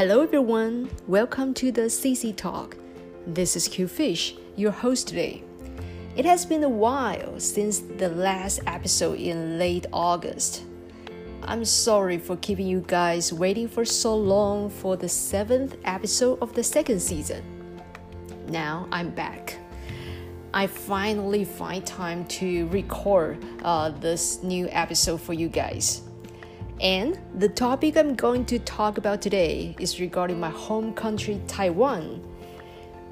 Hello, everyone. Welcome to the CC Talk. This is Q Fish, your host today. It has been a while since the last episode in late August. I'm sorry for keeping you guys waiting for so long for the seventh episode of the second season. Now I'm back. I finally find time to record uh, this new episode for you guys. And the topic I'm going to talk about today is regarding my home country, Taiwan.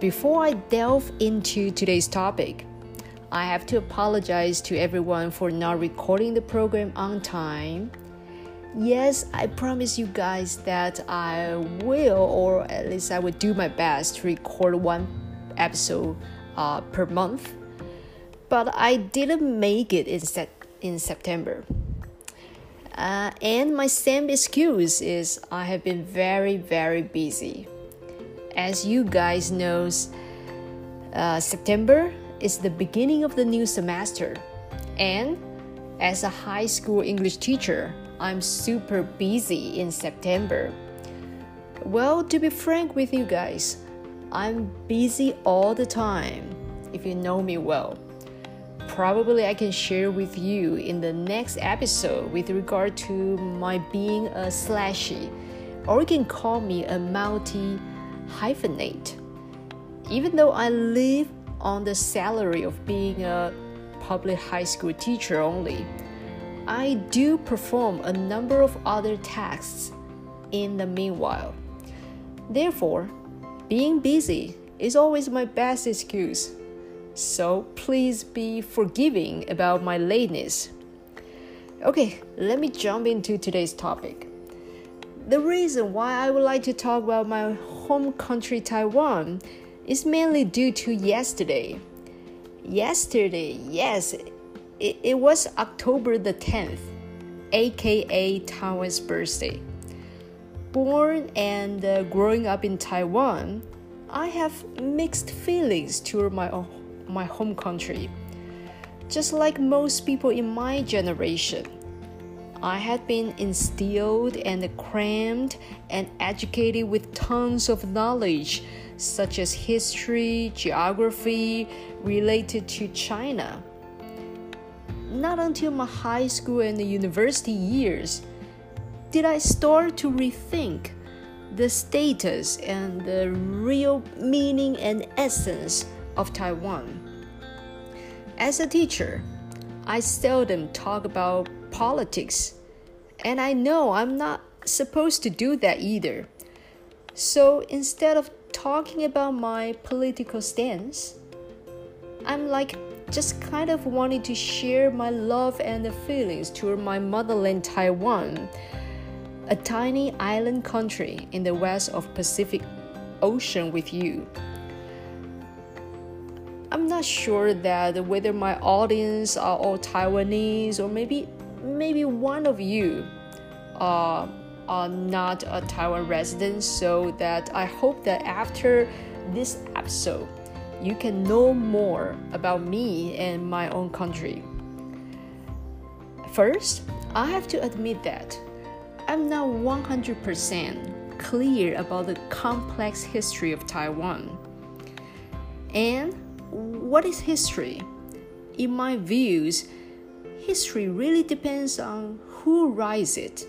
Before I delve into today's topic, I have to apologize to everyone for not recording the program on time. Yes, I promise you guys that I will, or at least I will do my best to record one episode uh, per month. But I didn't make it in, set- in September. Uh, and my same excuse is I have been very, very busy. As you guys know, uh, September is the beginning of the new semester. And as a high school English teacher, I'm super busy in September. Well, to be frank with you guys, I'm busy all the time, if you know me well probably I can share with you in the next episode with regard to my being a slashy, or you can call me a multi hyphenate. Even though I live on the salary of being a public high school teacher only, I do perform a number of other tasks in the meanwhile. Therefore, being busy is always my best excuse so please be forgiving about my lateness. Okay, let me jump into today's topic. The reason why I would like to talk about my home country, Taiwan, is mainly due to yesterday. Yesterday, yes, it, it was October the 10th, aka Taiwan's birthday. Born and uh, growing up in Taiwan, I have mixed feelings toward my my home country. Just like most people in my generation, I had been instilled and crammed and educated with tons of knowledge, such as history, geography related to China. Not until my high school and university years did I start to rethink the status and the real meaning and essence of Taiwan. As a teacher, I seldom talk about politics, and I know I'm not supposed to do that either. So instead of talking about my political stance, I'm like just kind of wanting to share my love and the feelings toward my motherland Taiwan, a tiny island country in the west of Pacific Ocean with you. I'm not sure that whether my audience are all Taiwanese or maybe maybe one of you uh, are not a Taiwan resident. So that I hope that after this episode, you can know more about me and my own country. First, I have to admit that I'm not 100% clear about the complex history of Taiwan. And what is history? In my views, history really depends on who writes it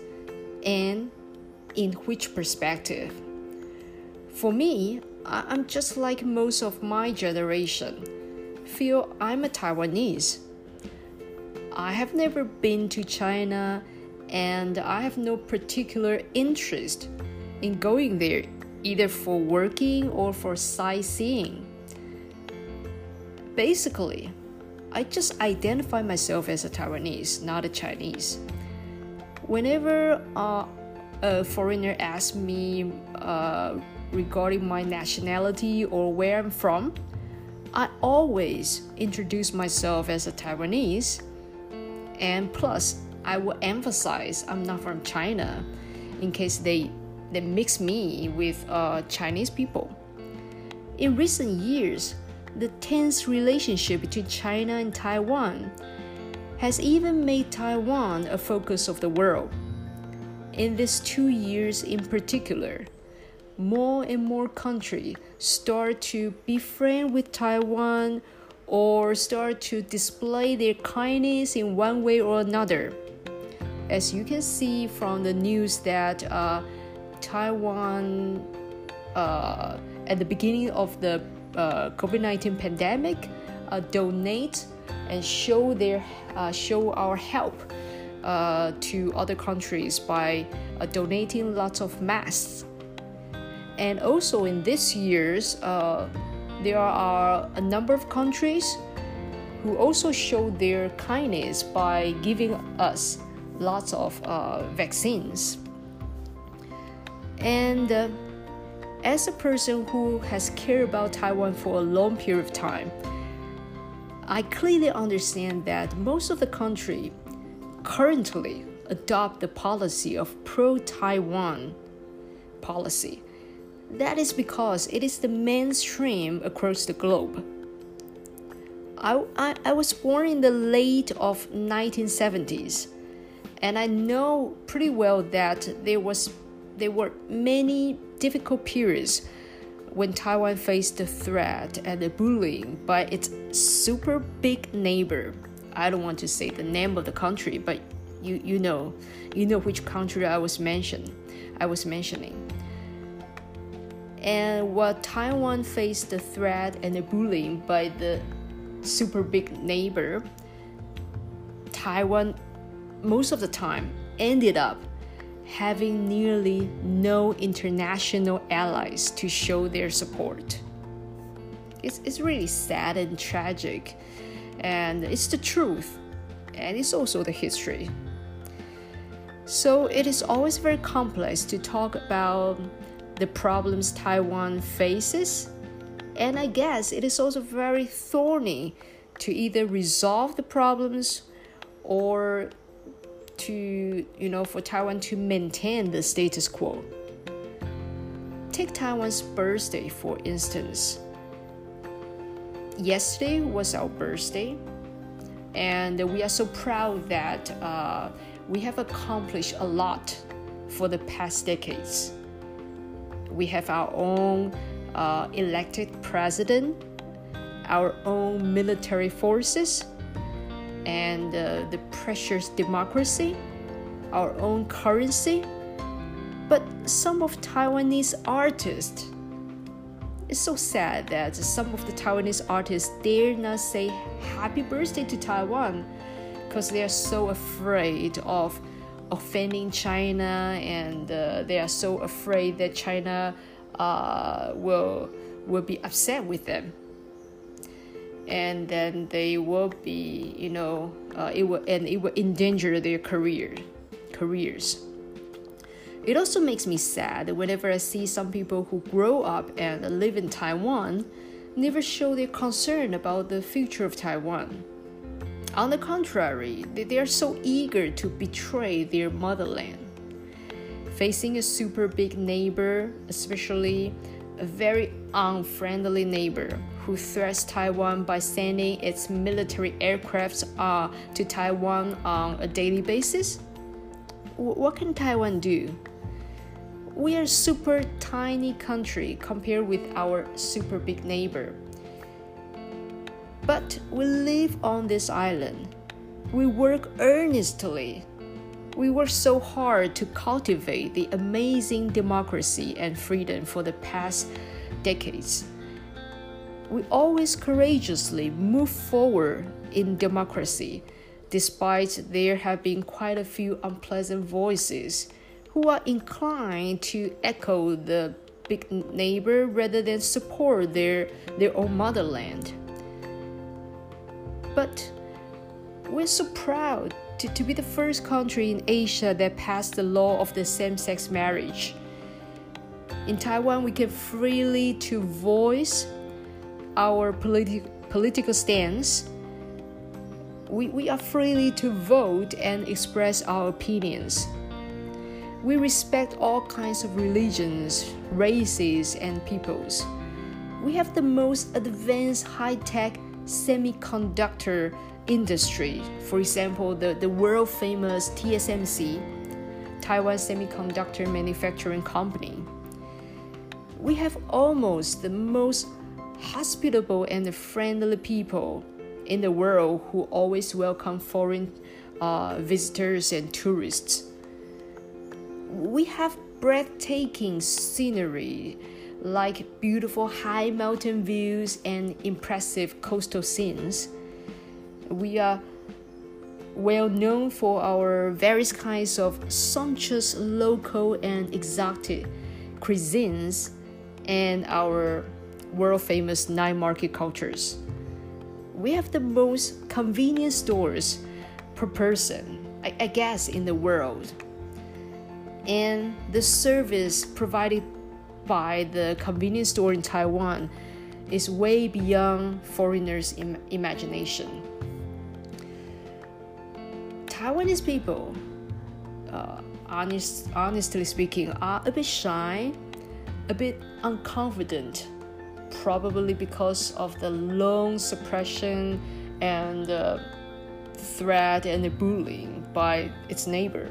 and in which perspective. For me, I'm just like most of my generation, feel I'm a Taiwanese. I have never been to China and I have no particular interest in going there either for working or for sightseeing. Basically, I just identify myself as a Taiwanese, not a Chinese. Whenever uh, a foreigner asks me uh, regarding my nationality or where I'm from, I always introduce myself as a Taiwanese. And plus, I will emphasize I'm not from China in case they, they mix me with uh, Chinese people. In recent years, the tense relationship between China and Taiwan has even made Taiwan a focus of the world. In these two years in particular, more and more countries start to befriend with Taiwan or start to display their kindness in one way or another. As you can see from the news that uh, Taiwan, uh, at the beginning of the uh, COVID 19 pandemic, uh, donate and show, their, uh, show our help uh, to other countries by donating lots of masks and also in this year's, uh, there are a number of countries who also show their kindness by giving us lots of uh, vaccines. And uh, as a person who has cared about Taiwan for a long period of time, I clearly understand that most of the country currently adopt the policy of pro-Taiwan policy that is because it is the mainstream across the globe. I, I, I was born in the late of 1970s, and I know pretty well that there was there were many difficult periods when Taiwan faced the threat and the bullying by its super big neighbor. I don't want to say the name of the country, but you you know, you know which country I was mentioned. I was mentioning. And while Taiwan faced the threat and the bullying by the super big neighbor, Taiwan most of the time ended up having nearly no international allies to show their support. It's, it's really sad and tragic, and it's the truth, and it's also the history. So it is always very complex to talk about the problems Taiwan faces. And I guess it is also very thorny to either resolve the problems or to, you know, for Taiwan to maintain the status quo. Take Taiwan's birthday, for instance. Yesterday was our birthday, and we are so proud that uh, we have accomplished a lot for the past decades we have our own uh, elected president, our own military forces, and uh, the precious democracy, our own currency. But some of Taiwanese artists, it's so sad that some of the Taiwanese artists dare not say happy birthday to Taiwan because they are so afraid of offending China, and uh, they are so afraid that China uh, will will be upset with them, and then they will be, you know, uh, it will and it will endanger their career careers. It also makes me sad whenever I see some people who grow up and live in Taiwan never show their concern about the future of Taiwan. On the contrary, they are so eager to betray their motherland. Facing a super big neighbor, especially a very unfriendly neighbor who threats Taiwan by sending its military aircrafts uh, to Taiwan on a daily basis? what can Taiwan do? We are a super tiny country compared with our super big neighbor. But we live on this island. We work earnestly. We work so hard to cultivate the amazing democracy and freedom for the past decades. We always courageously move forward in democracy, despite there have been quite a few unpleasant voices who are inclined to echo the big neighbor rather than support their, their own motherland. But we're so proud to, to be the first country in Asia that passed the law of the same-sex marriage. In Taiwan, we can freely to voice our politi- political stance. We, we are freely to vote and express our opinions. We respect all kinds of religions, races, and peoples. We have the most advanced high tech semiconductor industry. For example, the, the world famous TSMC, Taiwan Semiconductor Manufacturing Company. we have almost the most hospitable and friendly people in the world who always welcome foreign uh, visitors and tourists. We have breathtaking scenery like beautiful high mountain views and impressive coastal scenes. We are well known for our various kinds of sumptuous local and exotic cuisines and our world famous night market cultures. We have the most convenient stores per person, I, I guess, in the world. And the service provided by the convenience store in Taiwan is way beyond foreigners' Im- imagination. Taiwanese people, uh, honest, honestly speaking, are a bit shy, a bit unconfident, probably because of the long suppression and uh, threat and the bullying by its neighbor.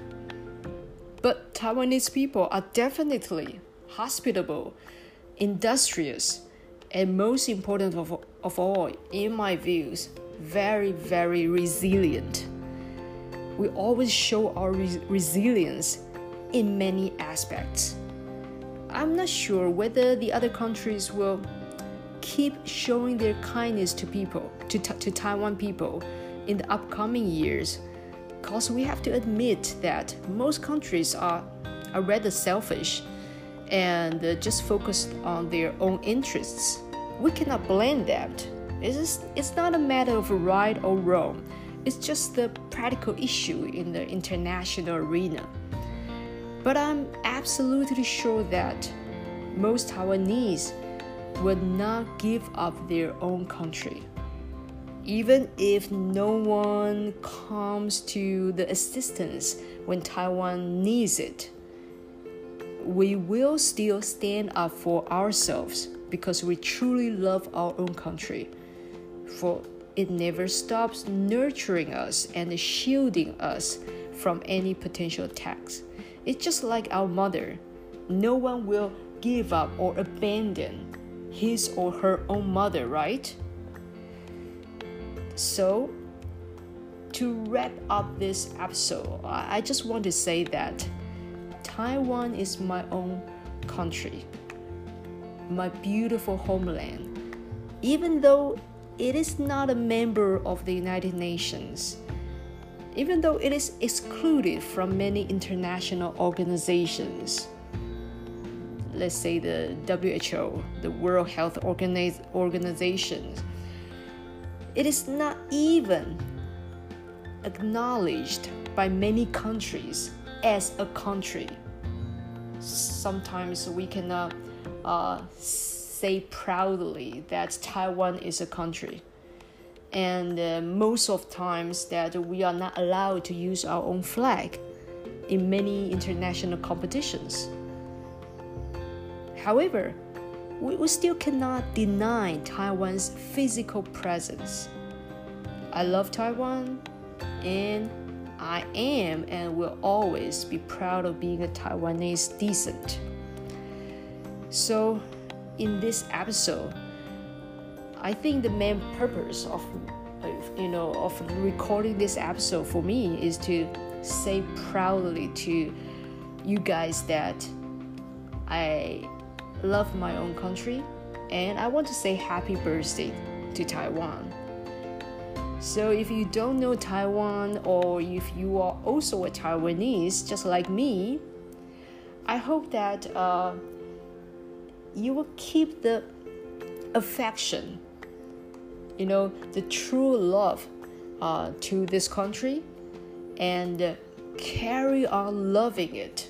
But Taiwanese people are definitely hospitable, industrious, and most important of, of all, in my views, very, very resilient. We always show our res- resilience in many aspects. I'm not sure whether the other countries will keep showing their kindness to people, to, to Taiwan people, in the upcoming years, because we have to admit that most countries are, are rather selfish and uh, just focused on their own interests. We cannot blame them. It's, just, it's not a matter of right or wrong, it's just the practical issue in the international arena. But I'm absolutely sure that most Taiwanese would not give up their own country. Even if no one comes to the assistance when Taiwan needs it, we will still stand up for ourselves because we truly love our own country. For it never stops nurturing us and shielding us from any potential attacks. It's just like our mother. No one will give up or abandon his or her own mother, right? So, to wrap up this episode, I just want to say that Taiwan is my own country, my beautiful homeland. Even though it is not a member of the United Nations, even though it is excluded from many international organizations, let's say the WHO, the World Health Organiz- Organization, it is not even acknowledged by many countries as a country. Sometimes we cannot uh, say proudly that Taiwan is a country. And uh, most of times that we are not allowed to use our own flag in many international competitions. However, we, still cannot deny Taiwan's physical presence. I love Taiwan and I am and will always be proud of being a Taiwanese descent. So, in this episode, I think the main purpose of you know of recording this episode for me is to say proudly to you guys that I love my own country and I want to say happy birthday to Taiwan. So, if you don't know Taiwan or if you are also a Taiwanese, just like me, I hope that uh, you will keep the affection, you know, the true love uh, to this country and carry on loving it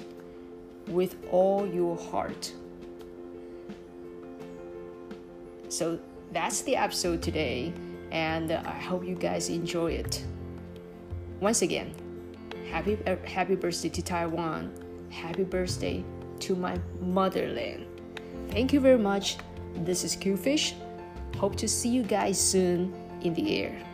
with all your heart. So, that's the episode today and I hope you guys enjoy it. Once again, happy uh, happy birthday to Taiwan. Happy birthday to my motherland. Thank you very much. This is Qfish. Hope to see you guys soon in the air.